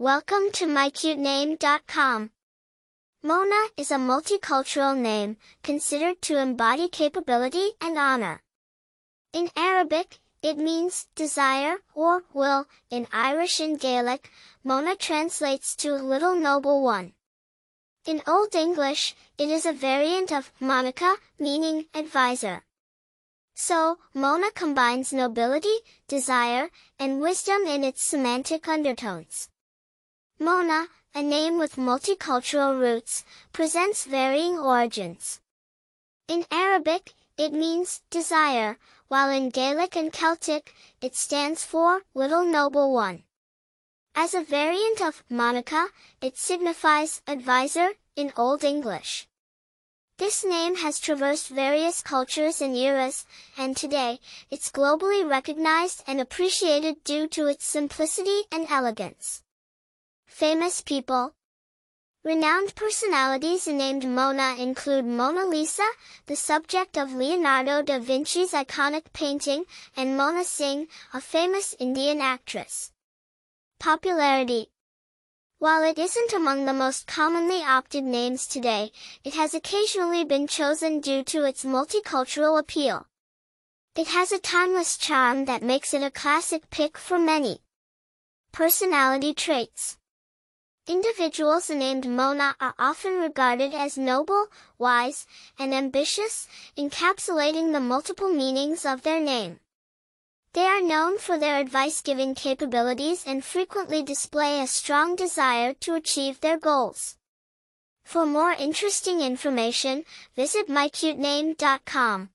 Welcome to mycutename.com. Mona is a multicultural name, considered to embody capability and honor. In Arabic, it means desire or will. In Irish and Gaelic, Mona translates to little noble one. In Old English, it is a variant of Monica, meaning advisor. So, Mona combines nobility, desire, and wisdom in its semantic undertones. Mona, a name with multicultural roots, presents varying origins. In Arabic, it means desire, while in Gaelic and Celtic, it stands for little noble one. As a variant of Monica, it signifies advisor in Old English. This name has traversed various cultures and eras, and today, it's globally recognized and appreciated due to its simplicity and elegance. Famous people Renowned personalities named Mona include Mona Lisa, the subject of Leonardo da Vinci's iconic painting, and Mona Singh, a famous Indian actress. Popularity while it isn't among the most commonly opted names today, it has occasionally been chosen due to its multicultural appeal. It has a timeless charm that makes it a classic pick for many. Personality traits. Individuals named Mona are often regarded as noble, wise, and ambitious, encapsulating the multiple meanings of their name. They are known for their advice-giving capabilities and frequently display a strong desire to achieve their goals. For more interesting information, visit mycutename.com.